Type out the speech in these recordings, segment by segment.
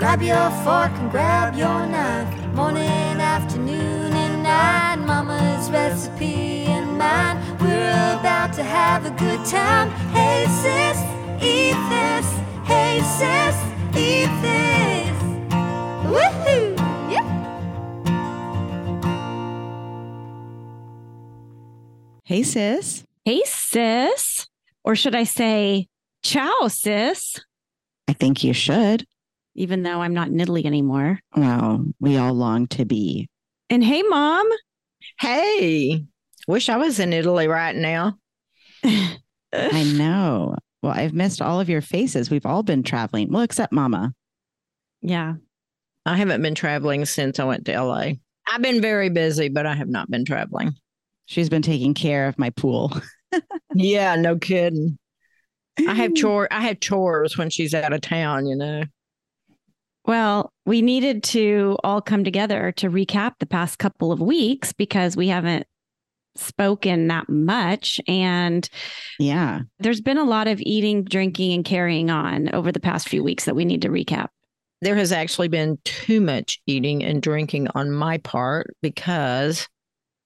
Grab your fork and grab your knife. Morning, afternoon, and night. Mama's recipe and mine. We're about to have a good time. Hey, sis, eat this. Hey, sis, eat this. Woohoo! Yeah. Hey, sis. Hey, sis. Or should I say, ciao, sis? I think you should. Even though I'm not in Italy anymore. Well, we all long to be. And hey, mom. Hey, wish I was in Italy right now. I know. Well, I've missed all of your faces. We've all been traveling. Well, except Mama. Yeah. I haven't been traveling since I went to LA. I've been very busy, but I have not been traveling. She's been taking care of my pool. yeah, no kidding. I have chore I have chores when she's out of town, you know. Well, we needed to all come together to recap the past couple of weeks because we haven't spoken that much. And yeah, there's been a lot of eating, drinking, and carrying on over the past few weeks that we need to recap. There has actually been too much eating and drinking on my part because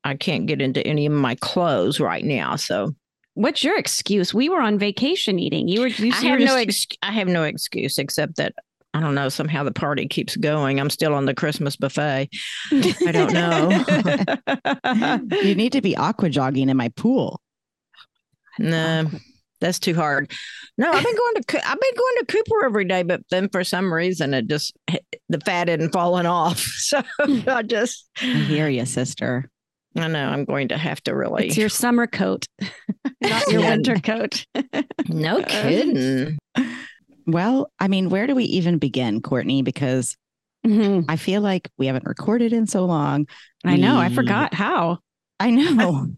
I can't get into any of my clothes right now. So what's your excuse? We were on vacation eating. You were. You, I have no. Ex- I have no excuse except that I don't know. Somehow the party keeps going. I'm still on the Christmas buffet. I don't know. you need to be aqua jogging in my pool. No, that's too hard. No, I've been going to I've been going to Cooper every day, but then for some reason it just the fat hadn't fallen off. So I just I hear you, sister. I know I'm going to have to really. It's your summer coat, not your winter coat. no kidding. Well, I mean, where do we even begin, Courtney? Because mm-hmm. I feel like we haven't recorded in so long. I know. I forgot how. I know.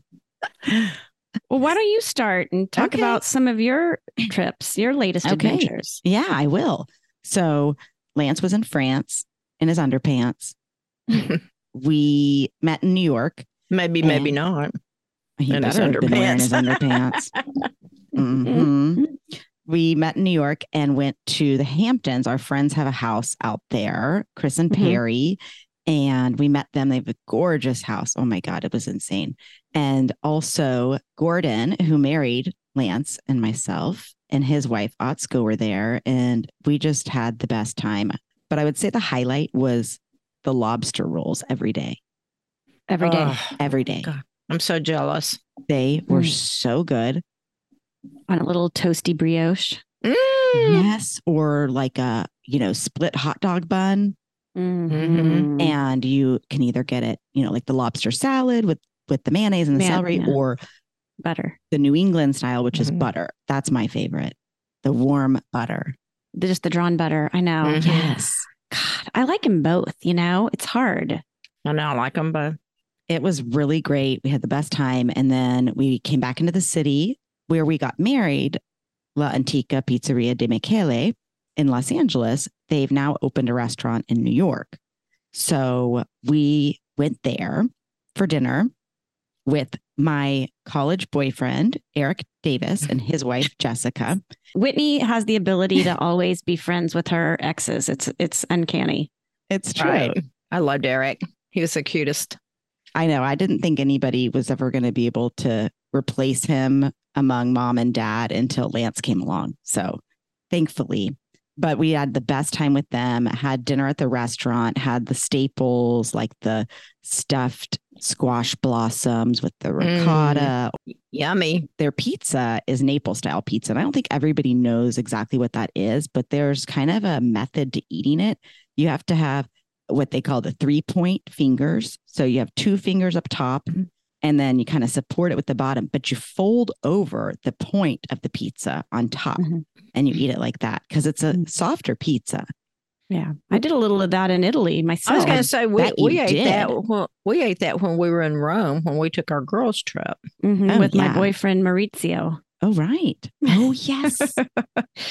well, why don't you start and talk okay. about some of your trips, your latest okay. adventures? Yeah, I will. So, Lance was in France in his underpants. we met in New York. Maybe, maybe not. He in better have been wearing his underpants. mm-hmm we met in New York and went to the Hamptons. Our friends have a house out there, Chris and mm-hmm. Perry, and we met them. They have a gorgeous house. Oh my God, it was insane. And also Gordon, who married Lance and myself, and his wife Otsko were there, and we just had the best time. But I would say the highlight was the lobster rolls every day. Every day. Oh, every day. God, I'm so jealous. They were mm. so good on a little toasty brioche. Mm. Yes, or like a you know split hot dog bun. Mm-hmm. And you can either get it, you know, like the lobster salad with with the mayonnaise and the Man, celery, yeah. or butter, the New England style, which mm-hmm. is butter. That's my favorite. The warm butter, just the drawn butter. I know. Mm-hmm. Yes. God, I like them both. You know, it's hard. I know. I like them both. It was really great. We had the best time, and then we came back into the city where we got married, La Antica Pizzeria Da Michele in Los Angeles, they've now opened a restaurant in New York. So we went there for dinner with my college boyfriend, Eric Davis, and his wife, Jessica. Whitney has the ability to always be friends with her exes. It's it's uncanny. It's true. Right. I loved Eric. He was the cutest. I know. I didn't think anybody was ever going to be able to replace him among mom and dad until Lance came along. So thankfully, but we had the best time with them, had dinner at the restaurant, had the staples like the stuffed squash blossoms with the ricotta. Mm, yummy. Their pizza is Naples style pizza. And I don't think everybody knows exactly what that is, but there's kind of a method to eating it. You have to have what they call the three point fingers. So you have two fingers up top, mm-hmm and then you kind of support it with the bottom, but you fold over the point of the pizza on top mm-hmm. and you eat it like that because it's a mm-hmm. softer pizza. Yeah, I did a little of that in Italy myself. I was going to say we, we ate did. that. When, we ate that when we were in Rome when we took our girls trip mm-hmm, oh, with yeah. my boyfriend Maurizio. Oh right. Oh yes.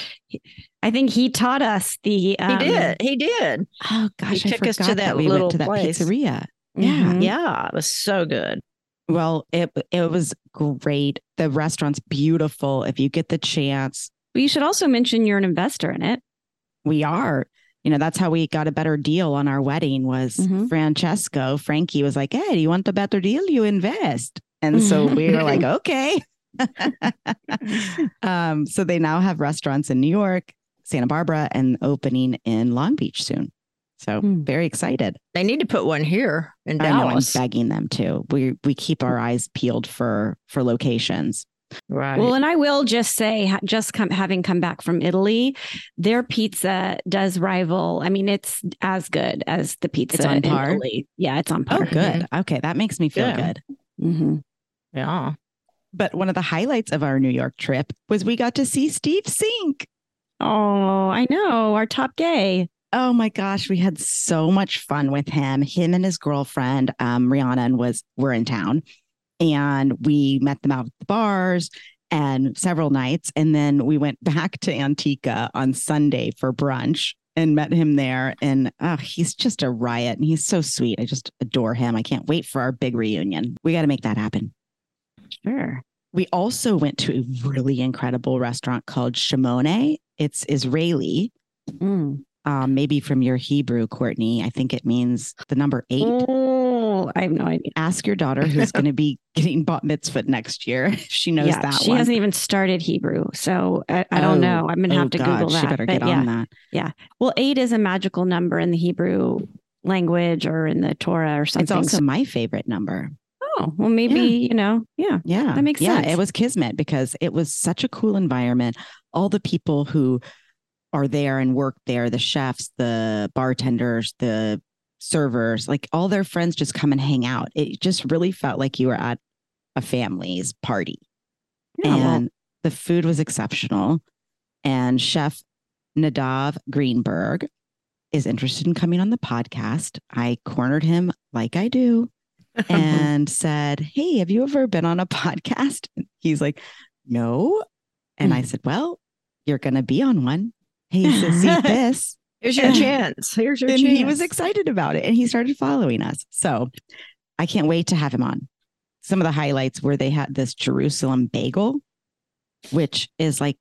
I think he taught us the. Um, he did. He did. Oh gosh, he I took us to that, that we little went to that place. pizzeria. Yeah, mm-hmm. yeah, it was so good. Well, it it was great. The restaurant's beautiful. If you get the chance, but you should also mention you're an investor in it. We are. you know, that's how we got a better deal on our wedding was Mhm. Francesco. Frankie was like, Hey, do you want a better deal? You invest. And so we were like, okay. um, so they now have restaurants in New York, Santa Barbara, and opening in Long Beach soon. So Hmm. very excited. They need to put one here in I know I'm begging them to. We we keep our eyes peeled for for locations. Right. Well, and I will just say, just come, having come back from Italy, their pizza does rival. I mean, it's as good as the pizza on in? Italy. Yeah, it's on par. Oh, par. good. Okay, that makes me feel Yeah. good. Mhm. yeah. But one of the highlights of our New York trip was we got to see Steve Sink. Oh, I know. Our top gay. Oh my gosh, we had so much fun with him. Him and his girlfriend, um, Rhiannon, was were in town, and we met them out at the bars and several nights, and then we went back to Antica on Sunday for brunch and met him there. And oh, he's just a riot, and he's so sweet. I just adore him. I can't wait for our big reunion. We got to make that happen. Sure. We also went to a really incredible restaurant called Shmoné. It's Israeli. Mm. Um, maybe from your Hebrew, Courtney. I think it means the number eight. Oh, I have no idea. Ask your daughter who's going to be getting bat mitzvah next year. She knows yeah, that she one. hasn't even started Hebrew, so I, I don't Oh, know. I'm gonna Oh, have to God, Google that. She better get yeah, on that. well, eight is a magical number in the Hebrew language or in the Torah or something. It's also So- my favorite number. oh, well, maybe you know, yeah. Yeah. That makes yeah, sense. Yeah. It was Kismet because it was such a cool environment. All the people who are there and work there, the chefs, the bartenders, the servers, like all their friends just come and hang out. It just really felt like you were at a family's party. Yeah, and the food was exceptional. And Chef Nadav Greenberg is interested in coming on the podcast. I cornered him like I do and said, Hey, have you ever been on a podcast? He's like, No. And I hmm. said, Well, you're going to be on one. Hey, says, see this. Here's your chance. Here's your And chance. he was excited about it and he started following us. So I can't wait to have him on. Some of the highlights were they had this Jerusalem bagel, which is like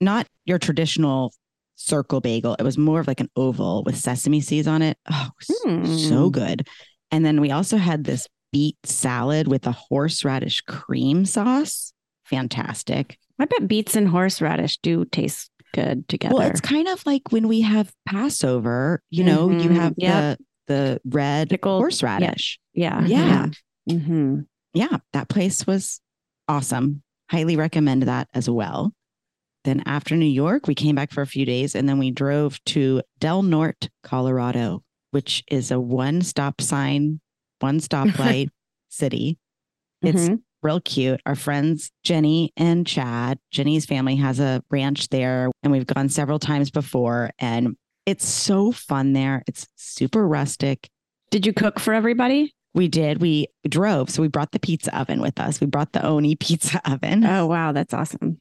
not your traditional circle bagel. It was more of like an oval with sesame seeds on it. Oh, s- so Hmm. good. And then we also had this beet salad with a horseradish cream sauce. Fantastic. I bet beets and horseradish do taste good together. Well, it's kind of like when we have Passover, you know, you Mhm. have Yep. the the red Pickled- horseradish. yeah, Yeah. Yeah. Mm-hmm. Yeah, that place was awesome. Highly recommend that as well. Then after New York, we came back for a few days and then we drove to Del Norte, Colorado, which is a one stop sign, one stoplight city. It's Mhm. Real cute. Our friends, Jenny and Chad, Jenny's family has a ranch there, and we've gone several times before. And it's so fun there. It's super rustic. Did you cook for everybody? We did. We drove. So we brought the pizza oven with us. We brought the Ooni pizza oven. Oh wow, that's awesome.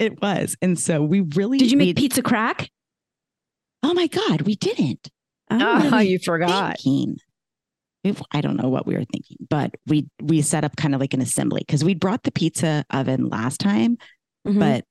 It was. And so we really Did you make pizza crack? Oh my God, we didn't. Oh, oh you forgot. Thinking. I don't know what we were thinking, but we we set up kind of like an assembly because we brought the pizza oven last time Mhm. but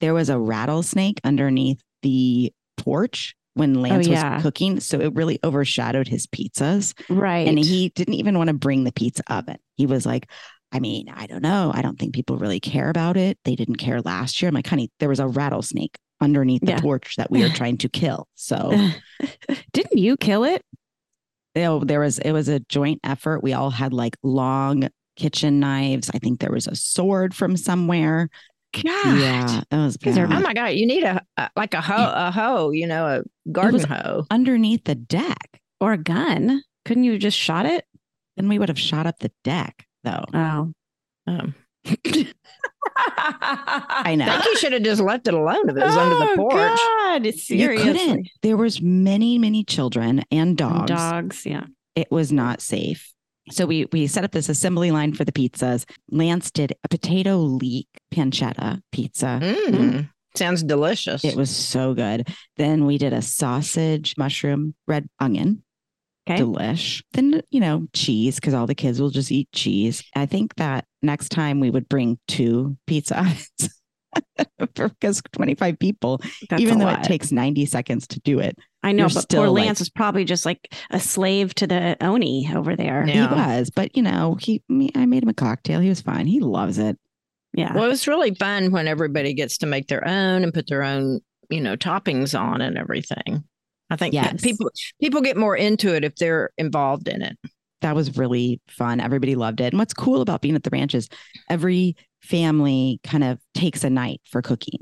there was a rattlesnake underneath the porch when Lance Oh, yeah. was cooking. So it really overshadowed his pizzas. right, And he didn't even want to bring the pizza oven. He was like, I mean, I don't know. I don't think people really care about it. They didn't care last year. I'm like, honey, there was a rattlesnake underneath the Yeah. porch that we were trying to kill. So didn't you kill it? You know, there was it was a joint effort. We all had like long kitchen knives. I think there was a sword from somewhere. God. Yeah, it was These are Oh my god! You need a, a like a hoe, a hoe. You know, a garden hoe. underneath the deck. Or a gun? Couldn't you just shot it? Then we would have shot up the deck, though. Oh, Um, I know. I think you should have just left it alone if it was under the Oh, porch. God, You seriously. couldn't. There was many, many children and And dogs. Dogs, yeah. It was not safe. So we we set up this assembly line for the pizzas. Lance did a potato leek pancetta pizza. Mm, Sounds delicious. It was so good. Then we did a sausage, mushroom, red onion. Okay. Delish. Then, you know, cheese, because all the kids will just eat cheese. I think that next time we would bring two pizza ovens. because 25 people, That's even though lot. it takes 90 seconds to do it. I know, but still, poor like- Lance was probably just like a slave to the Ooni over there. Yeah. He was, but you know, he me, I made him a cocktail. He was fine. He loves it. Yeah. Well, it's really fun when everybody gets to make their own and put their own, you know, toppings on and everything. I think Yes. people people get more into it if they're involved in it. That was really fun. Everybody loved it. And what's cool about being at the ranch is every family kind of takes a night for cooking.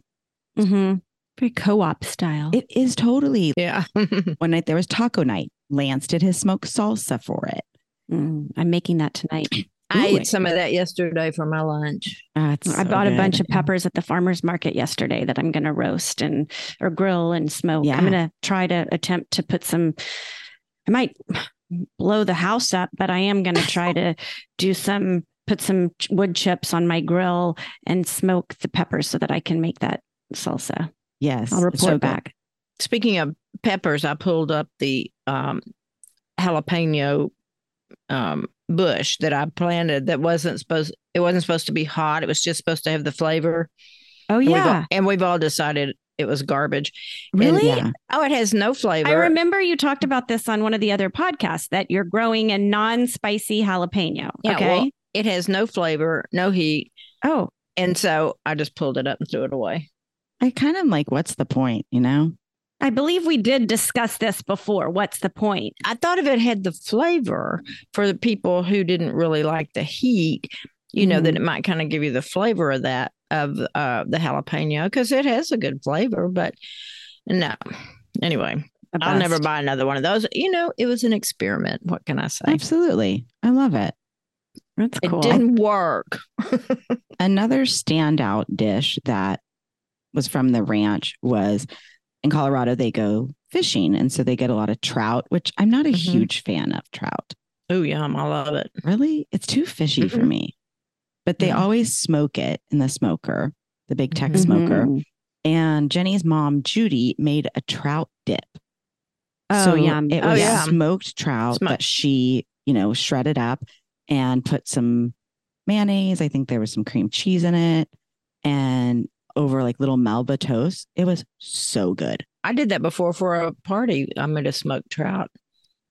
Mm-hmm. Very co-op style. It is totally Yeah. one night there was taco night. Lance did his smoked salsa for it. Mm, I'm making that tonight. I Ooh, ate some of that yesterday for my lunch. That's I so bought a bunch of peppers at the farmer's market yesterday that I'm going to roast and or grill and smoke. Yeah. I'm going to try to attempt to put some. I might blow the house up, but I am going to try to do some put some wood chips on my grill and smoke the peppers so that I can make that salsa. Yes. I'll it's so report good. back. Speaking of peppers, I pulled up the um, jalapeno um, bush that I planted that wasn't supposed it wasn't supposed to be hot. It was just supposed to have the flavor. Oh And we've all- yeah, and we've all decided it was garbage. really? Yeah. Oh, it has no flavor. I remember you talked about this on one of the other podcasts that you're growing a non-spicy jalapeno. Yeah, okay. well, it has no flavor, no heat. oh, And so I just pulled it up and threw it away. I kind of like, what's the point? You know? I believe we did discuss this before. What's the point? I thought if it had the flavor for the people who didn't really like the heat, you know, that it might kind of give you the flavor of that, of uh, the jalapeno, because it has a good flavor. But no. Anyway, I'll never buy another one of those. You know, it was an experiment. What can I say? Absolutely. I love it. That's It didn't work. Another standout dish that was from the ranch was in Colorado, they go fishing. And so they get a lot of trout, which I'm not a Mhm. huge fan of trout. Oh, yum. I love it. Really? It's too fishy for Mhm. me. But they Yeah. always smoke it in the smoker, the big tech smoker. Mhm. And Jenny's mom, Judy, made a trout dip. Oh, so yum. It Oh, was yeah. smoked trout Smo- that she, you know, shredded up and put some mayonnaise. I think there was some cream cheese in it and over like little Melba toast. It was so good. I did that before for a party. I made a smoked trout.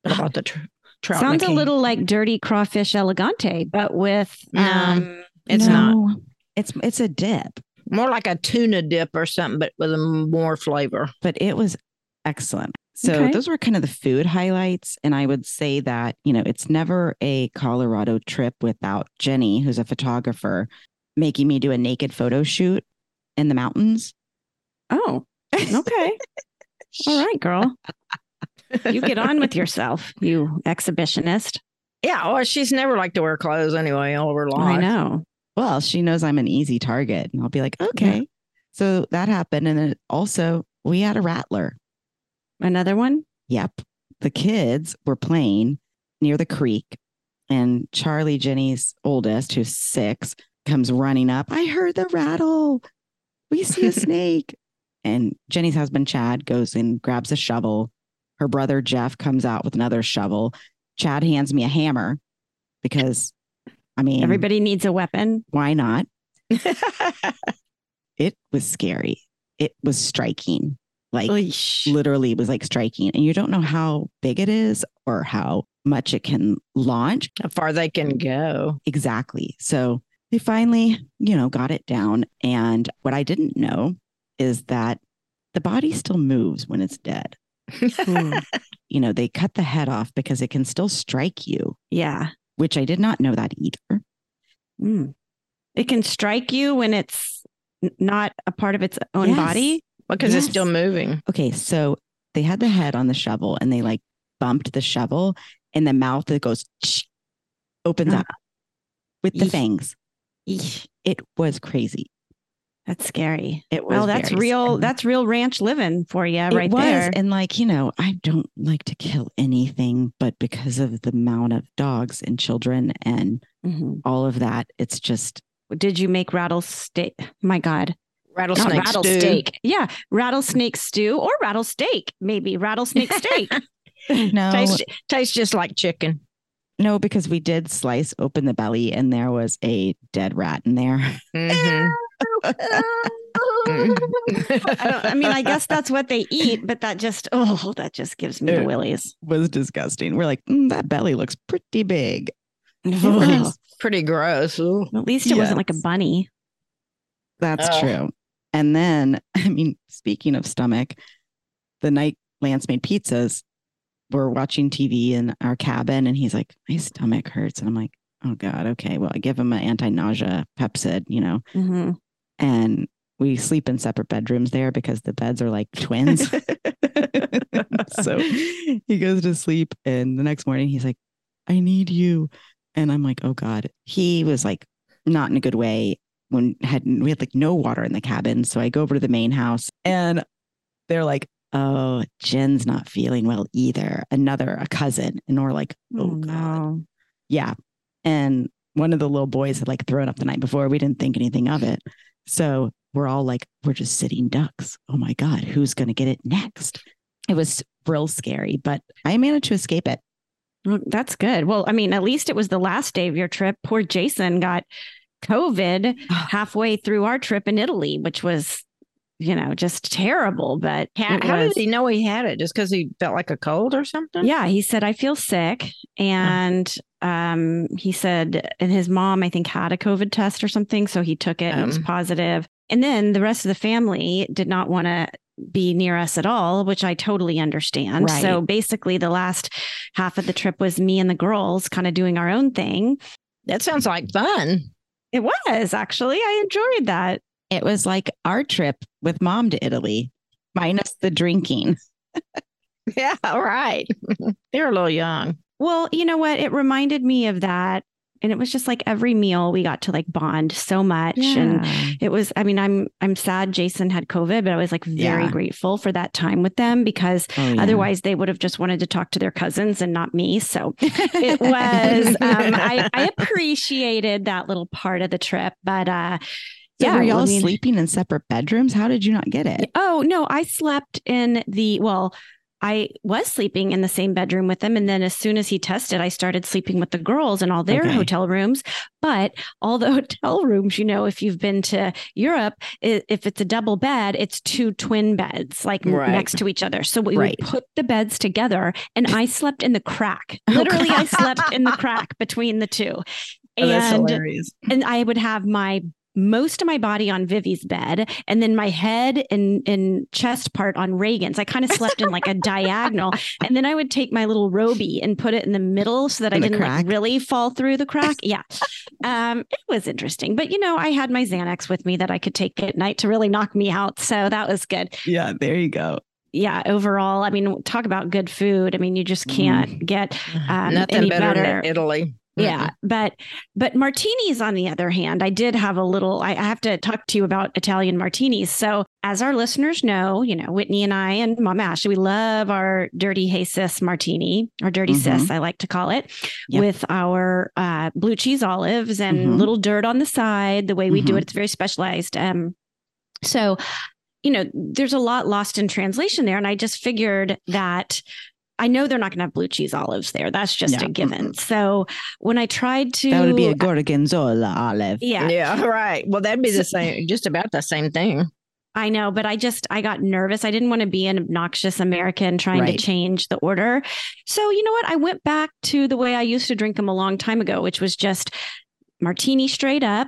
But I bought the tr- trout. in Sounds a can. little like dirty crawfish elegante, but with No, um, It's not It's it's a dip, more like a tuna dip or something, but with a more flavor. but it was excellent. So Okay. those were kind of the food highlights. And I would say that, you know, it's never a Colorado trip without Jenny, who's a photographer, making me do a naked photo shoot in the mountains. oh, okay. All right, girl. You get on with yourself, you exhibitionist. Yeah, well, she's never liked to wear clothes anyway all her life. I know. Well, she knows I'm an easy target. And I'll be like, okay. So that happened. And then also, we had a rattler. Another one? Yep. The kids were playing near the creek, and Charlie, Jenny's oldest, who's six, comes running up. I heard the rattle. We see a snake. And Jenny's husband, Chad, goes and grabs a shovel. Her brother, Jeff, comes out with another shovel. Chad hands me a hammer because, I mean, Everybody needs a weapon. why not? It was scary. It was striking. Like, Eesh. literally was like striking and you don't know how big it is or how much it can launch How far they can go. exactly so they finally you know got it down and what i didn't know is that the body still moves when it's dead Hmm. you know they cut the head off because it can still strike you Yeah. which i did not know that either Mm. It can strike you when it's not a part of its own Yes. body. because it's still moving. okay so they had the head on the shovel and they like bumped the shovel and the mouth that goes opens Ah. up with the Eesh. fangs Eesh. it was crazy That's scary. It was Well, that's real. scary. That's real ranch living for you it right was. there. And like, you know, I don't like to kill anything, but because of the amount of dogs and children and Mhm. all of that, it's just Did you make rattlesnake? My God, Rattlesnake, not stew. rattlesnake. Yeah, rattlesnake stew or rattlesnake, maybe rattlesnake steak. no, Tastes, tastes just like chicken. No, because we did slice open the belly and there was a dead rat in there. Mhm. I, I mean, I guess that's what they eat, but that just oh, that just gives me the willies. was disgusting. We're like, "Mm, that belly looks pretty big. pretty, Ugh. pretty gross. Ooh. At least it wasn't like a bunny. That's Ugh. true. And then, I mean, speaking of stomach, the night Lance made pizzas, we're watching TV in our cabin, and he's like, "My stomach hurts," and I'm like, "Oh God, okay." Well, I give him an anti-nausea Pepcid, you know, Mhm. and we sleep in separate bedrooms there because the beds are like twins. so he goes to sleep, and the next morning he's like, "I need you," and I'm like, "Oh God." He was like, not in a good way when had we had like no water in the cabin. So I go over to the main house, and they're like, "Oh, Jen's not feeling well either." Another a cousin, and we're like, oh, "Oh, God." no. Yeah. And one of the little boys had like thrown up the night before. We didn't think anything of it. So we're all like, we're just sitting ducks. Oh my God, who's going to get it next? It was real scary, but I managed to escape it. Well, that's good. Well, I mean, at least it was the last day of your trip. Poor Jason got COVID halfway through our trip in Italy, which was, you know, just terrible. But How, it how did he know he had it? Just because he felt like a cold or something? Yeah, he said, I feel sick. And um, he said, and his mom, I think, had a COVID test or something. So he took it and it was Um. positive. And then the rest of the family did not want to be near us at all, which I totally understand. Right. So basically, the last half of the trip was me and the girls kind of doing our own thing. That sounds like fun. It was actually, I enjoyed that. It was like our trip with mom to Italy, minus the drinking. Yeah, all right. they were a little young. Well, you know what? It reminded me of that. And it was just like every meal we got to like bond so much. And it was i mean i'm i'm sad jason had covid but i was like very Yeah. grateful for that time with them because Oh, yeah. otherwise they would have just wanted to talk to their cousins and not me so it was um, I, I appreciated that little part of the trip but uh So yeah were y'all I mean- sleeping in separate bedrooms? How did you not get it? oh no i slept in the well I was sleeping in the same bedroom with them. And then as soon as he tested, I started sleeping with the girls in all their Okay. hotel rooms. But all the hotel rooms, you know, if you've been to Europe, if it's a double bed, it's two twin beds like Right. next to each other. So we Right. would put the beds together and I slept in the crack. Oh, Literally, I slept in the crack between the two. Oh, and hilarious. and I would have my most of my body on Vivi's bed and then my head and, and chest part on Reagan's. I kind of slept in like a diagonal. And then I would take my little roby and put it in the middle so that In I didn't like really fall through the crack. Yeah. Um, it was interesting. But you know, I had my Xanax with me that I could take at night to really knock me out. So that was good. Yeah, there you go. Yeah, overall, I mean, talk about good food. I mean, you just can't get um, Nothing any better better. than Italy. Yeah, but but martinis on the other hand, I did have a little. I have to talk to you about Italian martinis. So, as our listeners know, you know Whitney and I and Mom Ash, we love our dirty hey sis martini, or dirty Mhm. sis, I like to call it, Yep. with our uh, blue cheese olives and Mhm. little dirt on the side. The way we do it, it's very specialized. Um, so you know, there's a lot lost in translation there, and I just figured that. I know they're not going to have blue cheese olives there. That's just Yeah. a given. So when I tried to, That would be a gorgonzola olive. yeah, Yeah, right. Well, that'd be the same, just about the same thing. I know, but I just I got nervous. I didn't want to be an obnoxious American trying Right. to change the order. So you know what? I went back to the way I used to drink them a long time ago, which was just martini straight up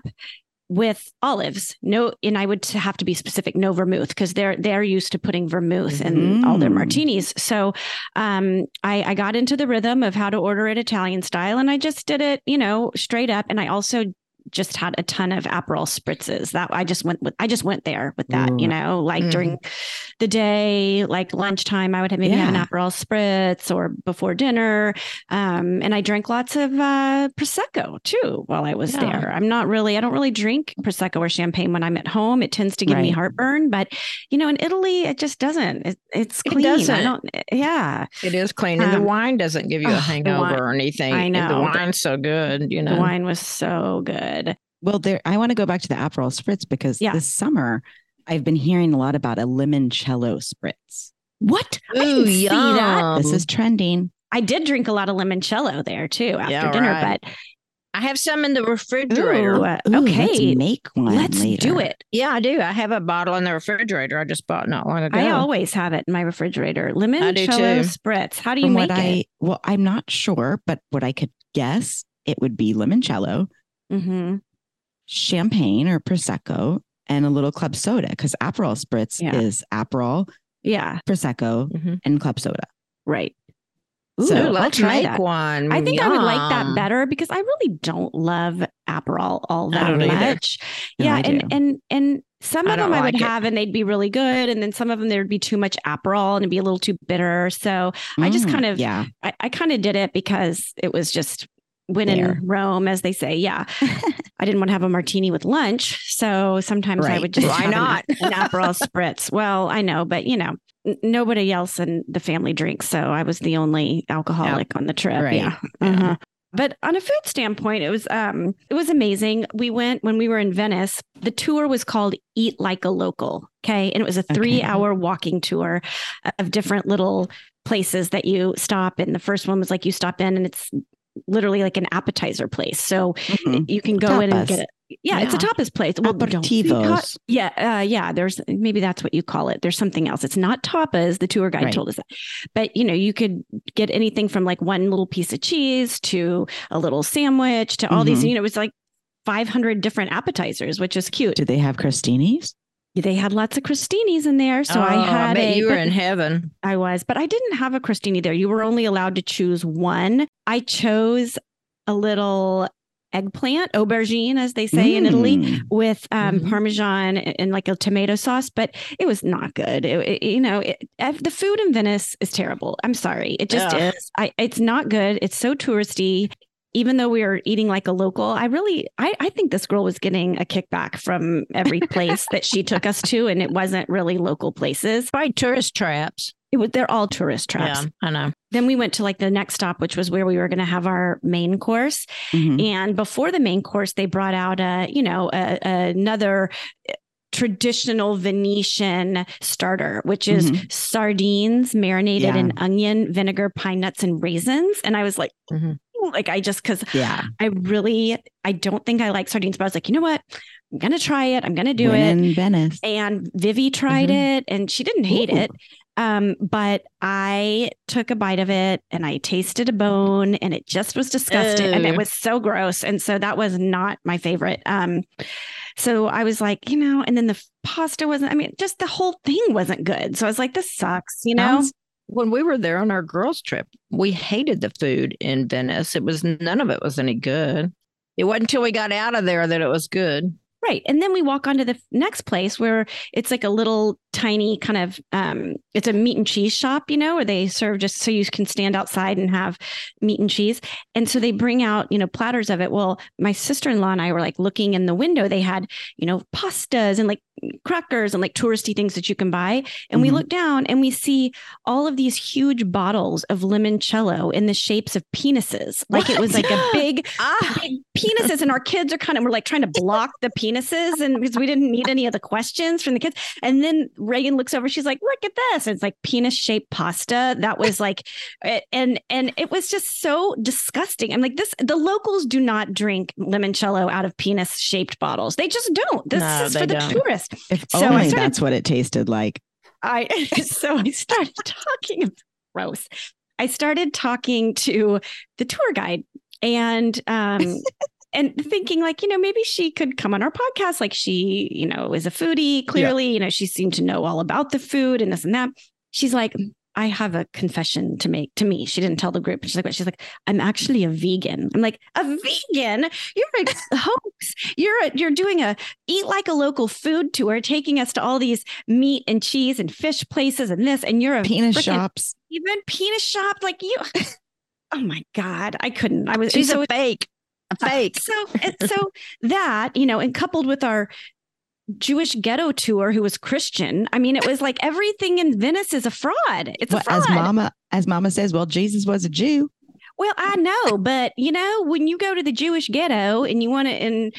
with olives. No, and I would have to be specific, no vermouth, because they're they're used to putting vermouth in all their Mm. martinis. So um I, I got into the rhythm of how to order it Italian style and I just did it, you know, straight up. And I also just had a ton of Aperol spritzes. That I just went with I just went there with that, you know, like Mhm. during the day, like lunchtime, I would have maybe have an Yeah. Aperol spritz or before dinner. Um, and I drank lots of uh, prosecco too while I was Yeah. there. I'm not really, I don't really drink prosecco or champagne when I'm at home. It tends to give me heartburn, but you know, in Italy, it just doesn't. It, it's It clean. I doesn't. don't. Yeah, It is clean. And the Um, wine doesn't give you a hangover wine- or anything. I And The wine's so good, you know. the wine was so good. Well, there I want to go back to the Aperol spritz because Yeah. this summer I've been hearing a lot about a limoncello spritz. What? I Ooh, didn't see that. This is trending. I did drink a lot of limoncello there too after Yeah, dinner, right. but I have some in the refrigerator. Ooh, uh, Ooh, okay. let's make one. Let's do it. Yeah, I do. I have a bottle in the refrigerator. I just bought not long ago. I always have it in my refrigerator. Limoncello spritz. How do you From make what it? I well, I'm not sure, but what I could guess, it would be limoncello, hmm champagne or prosecco, and a little club soda because Aperol spritz Yeah. is Aperol, Yeah, prosecco, Mhm. and club soda. right. So, Ooh, Ooh, I'll let's try make that. one. I think I would like that better because I really don't love Aperol all I that much. No, yeah, I and and and some I of them don't I would like it. have and they'd be really good, and then some of them there'd be too much Aperol and it'd be a little too bitter. So I just Mm, kind of- yeah. I, I kind of did it because it was just when There. in Rome, as they say. Yeah, I didn't want to have a martini with lunch, so sometimes I would just Why have an- not? an Aperol spritz. Well, I know, but you know. n- Nobody else in the family drinks, so I was the only alcoholic on the trip. Right. Yeah, Yeah. uh-huh. But on a food standpoint, it was um it was amazing. We went when we were in Venice. The tour was called Eat Like a Local. Okay. And it was a three hour walking tour of different little places that you stop. And the first one was like you stop in and it's literally like an appetizer place. So Mhm. you can go in and get it. Yeah, it's a Yeah. tapas place. Well, Aperitivos. yeah, uh, yeah. There's maybe that's what you call it. There's something else. It's not tapas. The tour guide Right. told us that, but you know, you could get anything from like one little piece of cheese to a little sandwich to all these. Mhm. You know, it was like 500 different appetizers, which is cute. Do they have crostinis? They had lots of crostinis in there, so I Oh, had bet a. you were in heaven. I was, but I didn't have a crostini there. You were only allowed to choose one. I chose a little eggplant, aubergine, as they say in Italy Mm. with um, Mhm. parmesan and, and like a tomato sauce, but it was not good. It- it- you know, it, the food in Venice is terrible. I'm sorry, it just Ugh. is. I, it's not good. It's so touristy. Even though we were eating like a local, I really, I, I think this girl was getting a kickback from every place that she took us to, and it wasn't really local places. Probably tourist traps. It was they're all tourist traps. Yeah, I know. Then we went to like the next stop, which was where we were going to have our main course. Mhm. And before the main course, they brought out a, you know, a, another eh, traditional Venetian starter, which is Mhm. sardines marinated Yeah. in onion, vinegar, pine nuts, and raisins. And I was like, Mhm. Like I just because Yeah. I really I don't think I like sardines, but I was like, you know what? I'm gonna try it. I'm gonna do When it. in Venice. And Vivi tried Mhm. it and she didn't hate Ooh. it. Um, but I took a bite of it and I tasted a bone and it just was disgusting and it was so gross. And so that was not my favorite. Um, so I was like, you know, and then the pasta wasn't, I mean, just the whole thing wasn't good. So I was like, this sucks, you know? Sounds- when we were there on our girls' trip, we hated the food in Venice. It was none of it was any good. It wasn't until we got out of there that it was good. Right. And then we walk on to the next place where it's like a little tiny kind of um it's a meat and cheese shop, you know, where they serve just so you can stand outside and have meat and cheese. And so they bring out, you know, platters of it. Well, my sister-in-law and I were like looking in the window. They had, you know, pastas and like crackers and like touristy things that you can buy. And we Mhm. look down and we see all of these huge bottles of limoncello in the shapes of penises. Like it was like a big Ah, big penises and our kids are kind of we're like trying to block the penises and because we didn't need any of the questions from the kids. And then reagan looks over she's like look at this. It's like penis shaped pasta. That was like and and it was just so disgusting. I'm like this the locals do not drink limoncello out of penis shaped bottles. They just don't. This No, is for the don't. tourist If So I only started- that's what it tasted like. I so I started talking gross. I started talking to the tour guide and um and thinking like, you know, maybe she could come on our podcast. Like she, you know, is a foodie, clearly, you know, she seemed to know all about the food and this and that. She's like, I have a confession to make to me. She didn't tell the group. She's like, what? She's like, I'm actually a vegan. I'm like, a vegan? You're a hoax. You're a, you're doing a eat like a local food tour, taking us to all these meat and cheese and fish places and this, and you're a Penis frickin- shops. even penis shop like you. oh my god, I couldn't. I was she's so a fake. A fake. so and so that you know, and coupled with our Jewish ghetto tour, who was Christian. I mean, it was like everything in Venice is a fraud. It's Well, a fraud. as mama as mama says, well, Jesus was a Jew. Well, I know, but you know, when you go to the Jewish ghetto and you want to in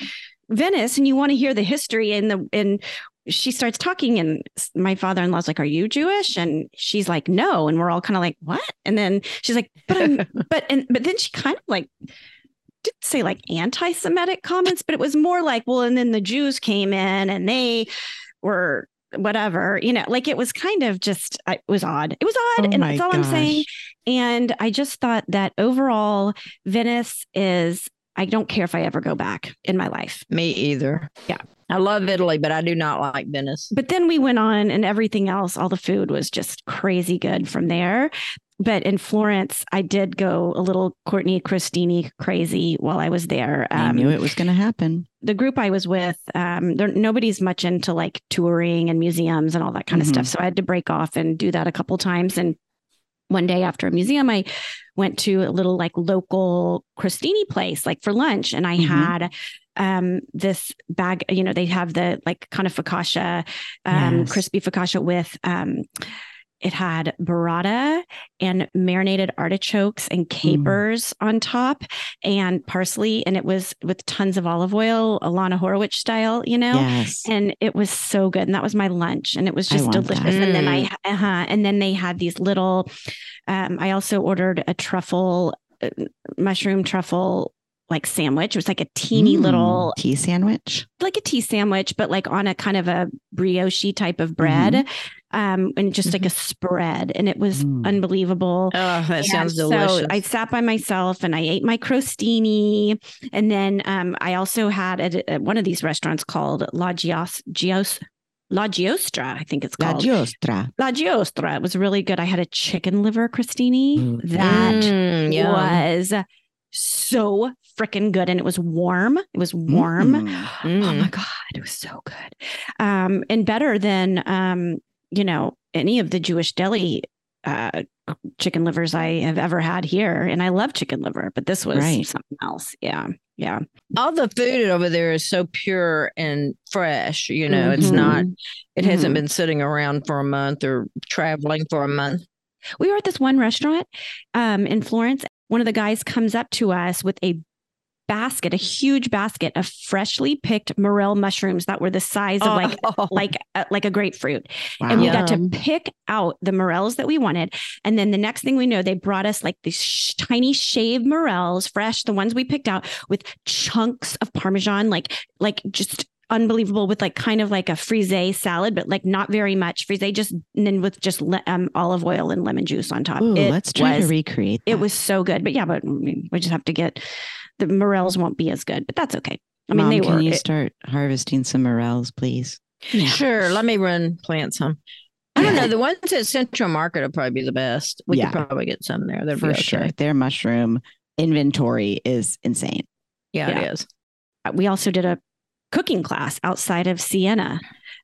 Venice and you want to hear the history and the and she starts talking and my father-in-law's like, "Are you Jewish?" and she's like, "No," and we're all kind of like, "What?" And then she's like, "But I'm but and but then she kind of like didn't say like anti-Semitic comments, but it was more like, well, and then the Jews came in and they were whatever, you know, like it was kind of just it was odd. It was odd, Oh and that's all I'm saying. And I just thought that overall, Venice is. I don't care if I ever go back in my life. Me either. Yeah. I love Italy, but I do not like Venice. But then we went on, and everything else, all the food was just crazy good from there. But in Florence, I did go a little Courtney crostini crazy while I was there. I knew it was going to happen. the group I was with, um, there, nobody's much into like touring and museums and all that kind of Mhm. stuff. So I had to break off and do that a couple times. And one day after a museum, I went to a little like local crostini place, like for lunch, and I Mhm. had um this bag you know they have the like kind of focaccia um Yes. crispy focaccia with um it had burrata and marinated artichokes and capers on top and parsley and it was with tons of olive oil alana horowitz style you know Yes. and it was so good and that was my lunch and it was just delicious that. and then i uh-huh, and then they had these little um i also ordered a truffle uh, mushroom truffle like sandwich it was like a teeny Mm, little tea sandwich. like a tea sandwich but like on a kind of a brioche type of bread um and just like a spread and it was Mm. unbelievable Oh, that and sounds so delicious. I sat by myself and I ate my crostini. And then um, I also had at, at one of these restaurants called La Gios, Gios, La Giostra, I think it's called. La giostra. La Giostra. It was really good. I had a chicken liver crostini Mm. that Mm, yum. was so freaking good. And it was warm. It was warm. Mm. Oh Mm. my God, it was so good. Um, and better than um, you know, any of the Jewish deli uh chicken livers I have ever had here. And I love chicken liver, but this was Right. something else. Yeah. Yeah. All the food over there is so pure and fresh. You know, it's Mhm. not, it hasn't Mhm. been sitting around for a month or traveling for a month. We were at this one restaurant um in Florence. One of the guys comes up to us with a basket, a huge basket of freshly picked morel mushrooms that were the size of like Oh, like uh, like a grapefruit. Wow. and we got to pick out the morels that we wanted. And then the next thing we know, they brought us like these sh- tiny shaved morels, fresh, the ones we picked out with chunks of Parmesan, like, like just unbelievable with like kind of like a frise salad, but like not very much frise, just and then with just le- um, olive oil and lemon juice on top. Ooh, let's try was, to recreate. It was so good, but yeah, but we we just have to get the morels won't be as good, but that's okay. I mean, Mom, they can were. you it- start harvesting some morels, please? yeah. Sure. Let me run plant some. I don't know. The ones at Central Market will probably be the best. We Yeah. could probably get some there. That'd For okay. sure. Their mushroom inventory is insane. Yeah, Yeah. it is. we also did a cooking class outside of Siena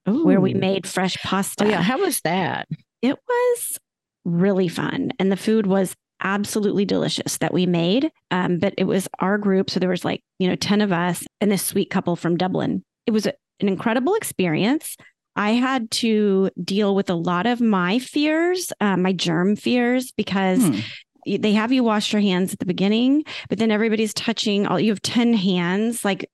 where we made fresh pasta. Oh, yeah. How was that? It was really fun. And the food was absolutely delicious that we made. Um, but it was our group. So there was like, you know, 10 of us and this sweet couple from Dublin. It was a, an incredible experience. I had to deal with a lot of my fears, uh, my germ fears, because Hmm. they have you wash your hands at the beginning, but then everybody's touching all you have 10 hands, like,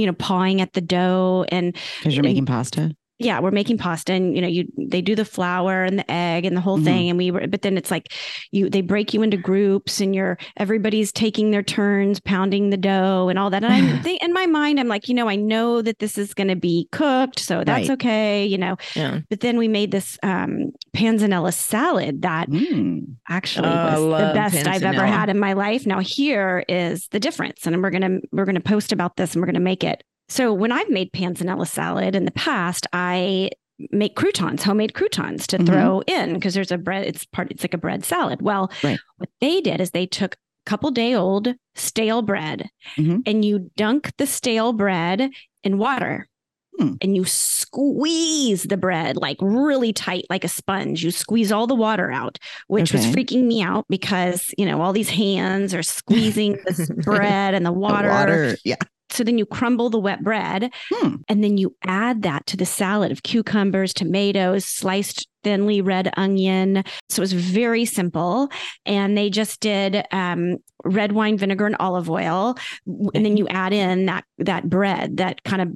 you know, pawing at the dough and Because you're making pasta. Yeah, we're making pasta and you know, you they do the flour and the egg and the whole Mhm. thing. And we were but then it's like you they break you into groups and you're everybody's taking their turns pounding the dough and all that. And I'm think, in my mind, I'm like, you know, I know that this is gonna be cooked, so that's Right. okay, you know. Yeah. But then we made this um panzanella salad that Mm. actually Oh, was the best I've ever had in my life. Now here is the difference, and we're gonna we're gonna post about this, and we're gonna make it. So when I've made panzanella salad in the past, I make croutons, homemade croutons to Mhm. throw in because there's a bread. It's part. It's like a bread salad. Well, Right. what they did is they took a couple day old stale bread Mhm. and you dunk the stale bread in water. Hmm. And you squeeze the bread like really tight, like a sponge. You squeeze all the water out, which was freaking me out because, you know, all these hands are squeezing this bread and the The water. Yeah. So then you crumble the wet bread Hmm. and then you add that to the salad of cucumbers, tomatoes, sliced thinly red onion. So it was very simple. And they just did um, red wine vinegar and olive oil. And then you add in that that bread, that kind of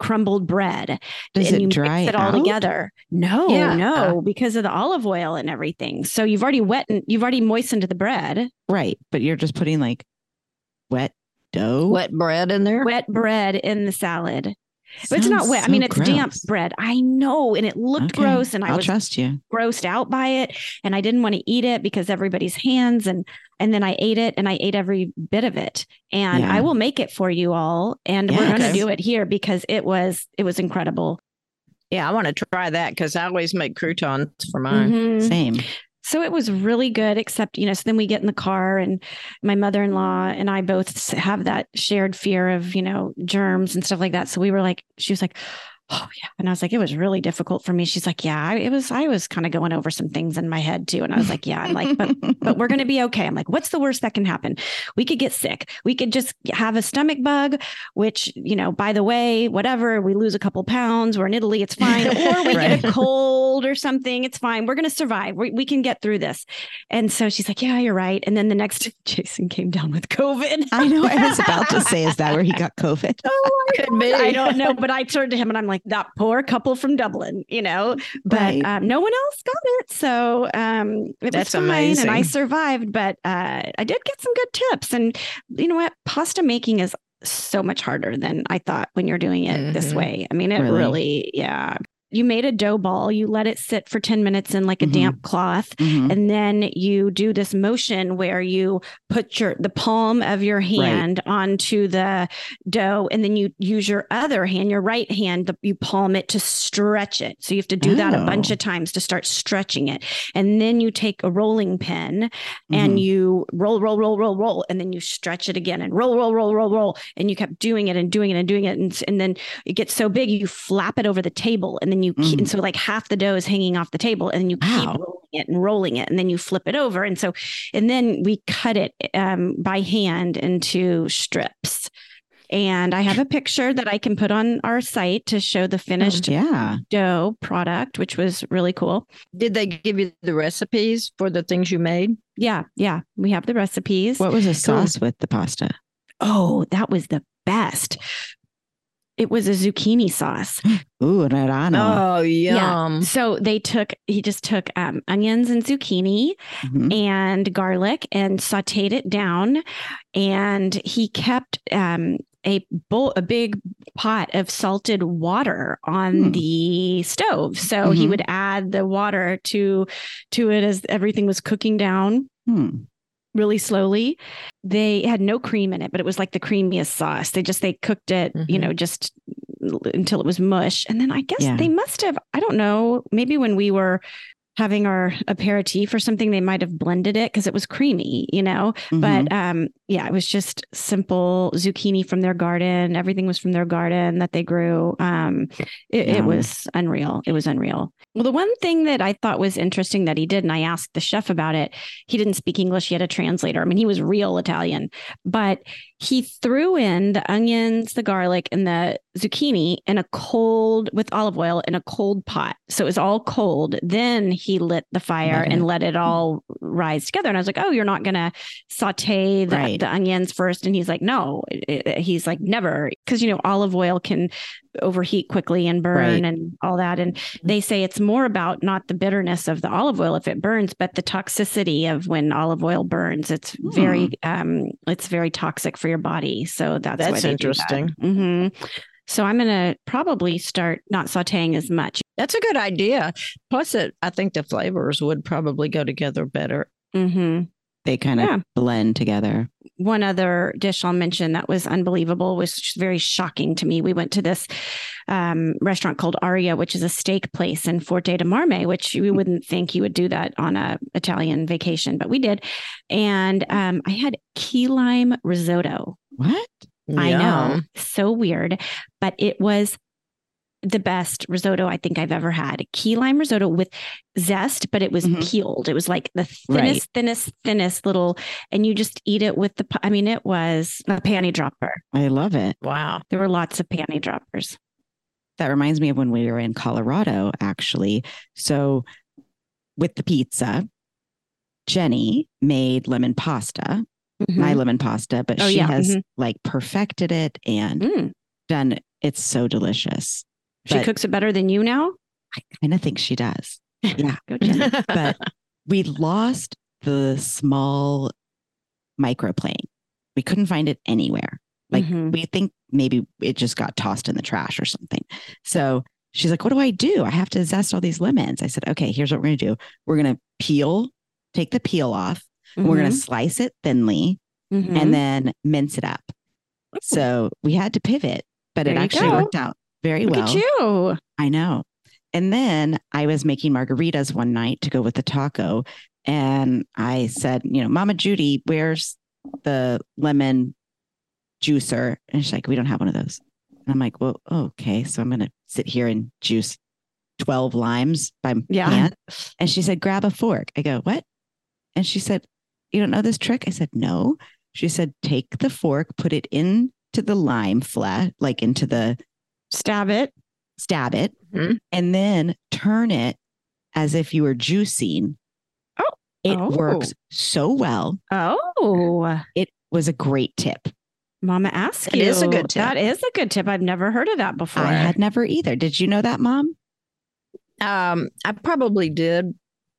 crumbled bread. Does and it you dry mix it all out? together. No, Yeah. no, because of the olive oil and everything. So you've already wet and you've already moistened the bread. Right. But you're just putting like wet dough. Wet bread in there. wet bread in the salad. But it's not Sounds wet. I mean, it's damp gross. bread. I know. And it looked Okay, gross. And I I'll was trust you. grossed out by it. And I didn't want to eat it because everybody's hands. And and then I ate it and I ate every bit of it. And Yeah. I will make it for you all. And we're gonna do it here because it was it was incredible. Yeah, I want to try that because I always make croutons for mine. Mhm. Same. So it was really good, except, you know, so then we get in the car and my mother in law and I both have that shared fear of, you know, germs and stuff like that. So we were like, she was like, oh, yeah. And I was like, it was really difficult for me. She's like, yeah, I, it was, I was kind of going over some things in my head too. And I was like, yeah, I'm like, but, but we're going to be okay. I'm like, what's the worst that can happen? We could get sick. We could just have a stomach bug, which, you know, by the way, whatever, we lose a couple pounds. We're in Italy, it's fine. Or we get a cold or something. It's fine. We're going to survive. We, we can get through this. And so she's like, yeah, you're right. And then the next, Jason came down with COVID. I know. I was about to say, is that where he got COVID? Oh, could be. I don't know, but I turned to him and I'm like, that poor couple from Dublin, you know, but Right. um, no one else got it. So um, it That's was fine and I survived, but uh, I did get some good tips. And you know what? Pasta making is so much harder than I thought when you're doing it this Mhm. way. I mean, it Really? really, yeah. You made a dough ball, you let it sit for 10 minutes in like a Mhm. damp cloth. Mhm. And then you do this motion where you put your the palm of your hand onto the dough, and then you use your other hand, your right hand, the, you palm it to stretch it. So you have to do that a bunch Oh. of times to start stretching it. And then you take a rolling pin and Mhm. you roll, roll, roll, roll, roll, and then you stretch it again and roll, roll, roll, roll, roll. And you kept doing it and doing it and doing it. And, and then it gets so big, you flap it over the table. And then you, keep, Mm. and so like half the dough is hanging off the table and you keep rolling it and rolling it. And then you flip it over. And so, and then we cut it um, by hand into strips. And I have a picture that I can put on our site to show the finished yeah. dough product, which was really cool. Did they give you the recipes for the things you made? Yeah, yeah. We have the recipes. What was the sauce with the pasta? Oh, that was the best. It was a zucchini sauce. Ooh, Rarano. Oh, yum. So they took, he just took um, onions and zucchini Mhm. and garlic and sauteed it down. And he kept um, a bowl, a big pot of salted water on Hmm. the stove. So he Mhm. would add the water to to it as everything was cooking down Hmm. Really slowly. They had no cream in it, but it was like the creamiest sauce. They just they cooked it, you Mhm. know, just until it was mush. And then I guess Yeah. they must have, I don't know, maybe when we were having our aperitif or something, they might have blended it because it was creamy, you know. Mhm. But um, yeah, it was just simple zucchini from their garden. Everything was from their garden that they grew. Um, it, it was unreal. It was unreal. Well, the one thing that I thought was interesting that he did, and I asked the chef about it, he didn't speak English. He had a translator. I mean, he was real Italian, but he threw in the onions, the garlic, and the zucchini in a cold with olive oil in a cold pot. So it was all cold. Then he lit the fire Let and let it all rise together. And I was like, oh, you're not going to saute the, Right. the onions first. And he's like, no, he's like, never. Because, you know, olive oil can overheat quickly and burn Right. and all that. And they say it's more about not the bitterness of the olive oil if it burns, but the toxicity of when olive oil burns. It's very, um, it's very toxic for your body. So that's why That's do that. interesting. Mhm. So I'm going to probably start not sauteing as much. That's a good idea. Plus, it, I think the flavors would probably go together better. hmm They kind of Yeah. blend together. one other dish I'll mention that was unbelievable was very shocking to me. We went to this um, restaurant called Aria, which is a steak place in Forte dei Marmi, which you wouldn't think you would do that on a Italian vacation, but we did. And um, I had key lime risotto. What? I know, so weird, but it was the best risotto I think I've ever had. Key lime risotto with zest, but it was Mhm. peeled. It was like the Right. thinnest, thinnest, thinnest little, and you just eat it with the. I mean, it was a panty dropper. I love it. Wow. There were lots of panty droppers. That reminds me of when we were in Colorado, actually. So with the pizza, Jenny made lemon pasta, my Mhm. lemon pasta, but Oh, she yeah, has mhm. like perfected it and Mm. done it's so delicious. She But- cooks it better than you now. I kind of think she does. Yeah. But we lost the small microplane. we couldn't find it anywhere. Like Mhm. we think maybe it just got tossed in the trash or something. So she's like, What do I do? I have to zest all these lemons. I said, Okay, here's what we're going to do. We're going to peel, take the peel off. We're going to slice it thinly Mhm. and then mince it up. So we had to pivot, but There it actually go. worked out very Look well. at you. I know. And then I was making margaritas one night to go with the taco. And I said, you know, Mama Judy, where's the lemon juicer? And she's like, we don't have one of those. And I'm like, well, okay. So I'm going to sit here and juice 12 limes by Yeah. hand. And she said, grab a fork. I go, what? And she said, you don't know this trick? I said, no. She said, take the fork, put it into the lime flat, like into the Stab it. stab it, Mhm. and then turn it as if you were juicing. Oh. it Oh. works so well. Oh, It was a great tip. Mama asked That you. is a good tip. That is a good tip. I've never heard of that before. I had never either. Did you know that, Mom? Um, I probably did,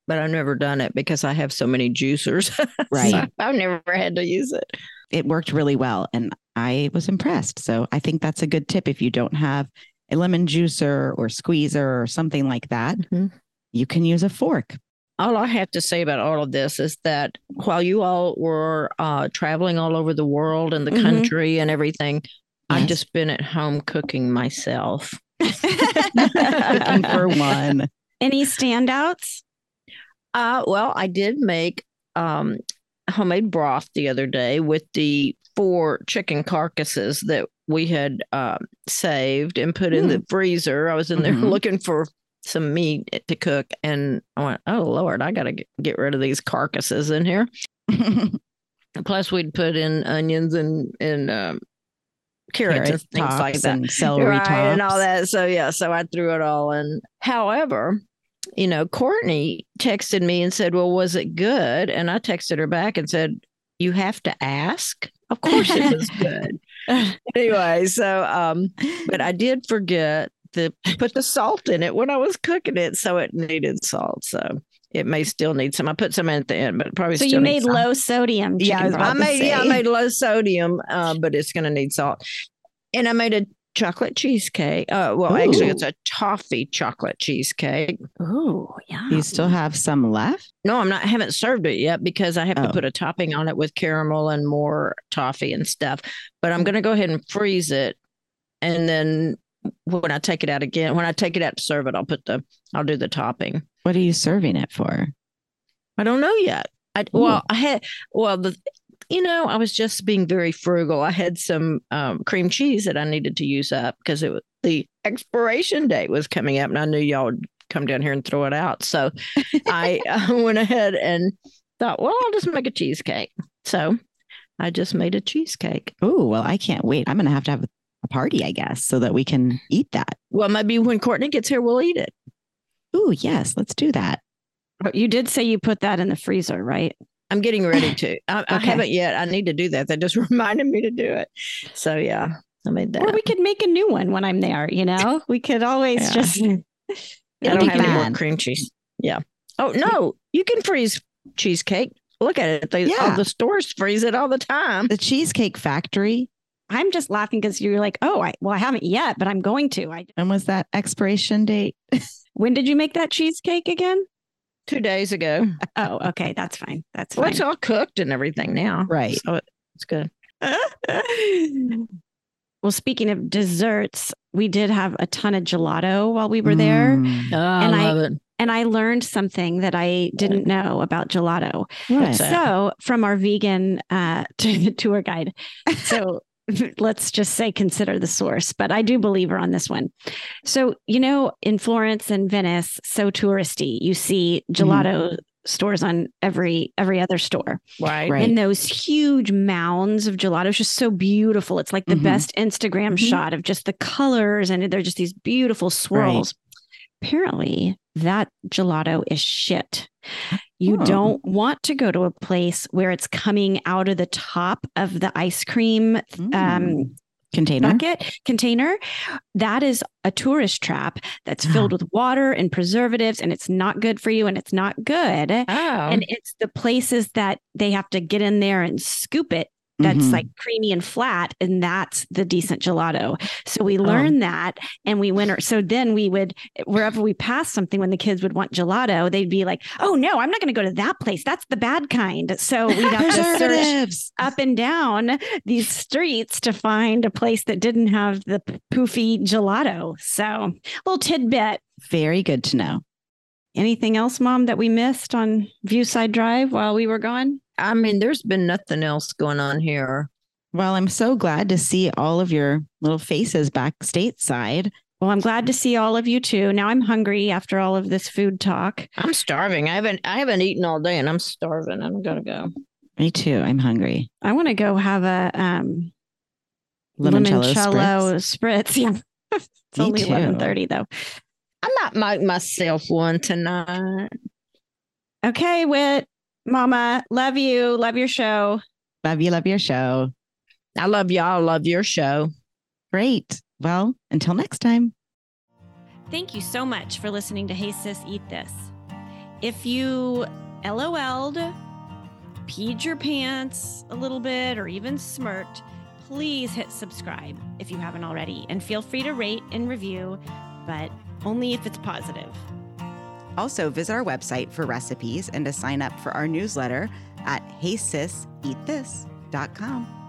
but I've never done it because I have so many juicers. Right. So I've never had to use it. It worked really well, and I was impressed. So I think that's a good tip if you don't have a lemon juicer or squeezer or something like that. Mhm. You can use a fork. All I have to say about all of this is that while you all were uh, traveling all over the world and the Mhm. country and everything, I've just been at home cooking myself. Cooking for one. Any standouts? Uh, well, I did make um, homemade broth the other day with the four chicken carcasses that we had um, saved and put in the freezer. I was in there Mhm. looking for some meat to cook, and I went, "Oh Lord, I got to get, rid of these carcasses in here." Plus, we'd put in onions and and um, carrots, and things like that and celery right, and all that. So yeah, so I threw it all in. However, you know, Courtney texted me and said, "Well, was it good?" And I texted her back and said, "You have to ask." Of course, it was good. anyway, so um, but I did forget to put the salt in it when I was cooking it, so it needed salt. So it may still need some. I put some in at the end, but probably So you made low sodium. Yeah, I chicken was broth. I about to made yeah, I made low sodium, uh, but it's going to need salt. And I made a chocolate cheesecake. Uh, well, actually, it's a toffee chocolate cheesecake. Oh, yeah. You still have some left? No, I'm not. I haven't served it yet because I have to Oh. put a topping on it with caramel and more toffee and stuff. But I'm going to go ahead and freeze it, and then when I take it out again, when I take it out to serve it, I'll put the I'll do the topping. What are you serving it for? I don't know yet. I well, I had well the you know I was just being very frugal. I had some um, cream cheese that I needed to use up because it was the expiration date was coming up, and I knew y'all would come down here and throw it out. So I uh, went ahead and thought, well, I'll just make a cheesecake. So I just made a cheesecake. Oh, well, I can't wait. I'm going to have to have a party, I guess, so that we can eat that. Well, maybe when Courtney gets here, we'll eat it. Oh, yes, let's do that. But you did say you put that in the freezer, right? I'm getting ready to. I, I haven't yet. I need to do that. That just reminded me to do it. So yeah, I made that. Or we could make a new one when I'm there, you know? We could always Yeah. just I don't have any more cream cheese. Yeah. Oh no, you can freeze cheesecake. Look at it. They, all Yeah. the stores freeze it all the time. The Cheesecake Factory. I'm just laughing because you're like, oh, I well, I haven't yet, but I'm going to. I When was that expiration date? when did you make that cheesecake again? Two days ago. Oh, okay, that's fine. That's Well, fine. it's all cooked and everything now. Right. So it's good. well, speaking of desserts, we did have a ton of gelato while we were there. Mm. Oh, And I- I it. And I learned something that I didn't know about gelato. What? So- So, from our vegan uh, tour guide. So, let's just say consider the source, but I do believe her on this one. So, you know, in Florence and Venice, so touristy, you see gelato stores on every every other store. Right. Right. And those huge mounds of gelato is just so beautiful. It's like the Mhm. best Instagram Mhm. shot of just the colors and they're just these beautiful swirls. Apparently, that gelato is shit. You Oh. don't want to go to a place where it's coming out of the top of the ice cream um, Mm. Container. bucket container. That is a tourist trap that's filled with water and preservatives, and it's not good for you and it's not good. Oh. And it's the places that they have to get in there and scoop it that's Mhm. like creamy and flat, and that's the decent gelato. So we learned that, and we went. So then we would wherever we passed something when the kids would want gelato, they'd be like, "Oh no, I'm not going to go to that place. That's the bad kind." So we have to search up and down these streets to find a place that didn't have the poofy gelato. So, little tidbit. Very good to know. Anything else, Mom, that we missed on Viewside Drive while we were gone? I mean, there's been nothing else going on here. Well, I'm so glad to see all of your little faces back stateside. Well, I'm glad to see all of you too. Now I'm hungry after all of this food talk. I'm starving. I haven't I haven't eaten all day and I'm starving. I'm gonna go. Me too. I'm hungry. I want to go have a um, Limoncello limoncello spritz. spritz. Yeah. it's Me only too. 11:30 though. I might make myself one tonight. Okay, Wit, Mama, love you. Love your show. Love you. Love your show. I love y'all. Love your show. Great. Well, until next time. Thank you so much for listening to Hey Sis Eat This. If you LOL'd, peed your pants a little bit, or even smirked, please hit subscribe if you haven't already. And feel free to rate and review, but only if it's positive. Also, visit our website for recipes and to sign up for our newsletter at heysiseatthis.com.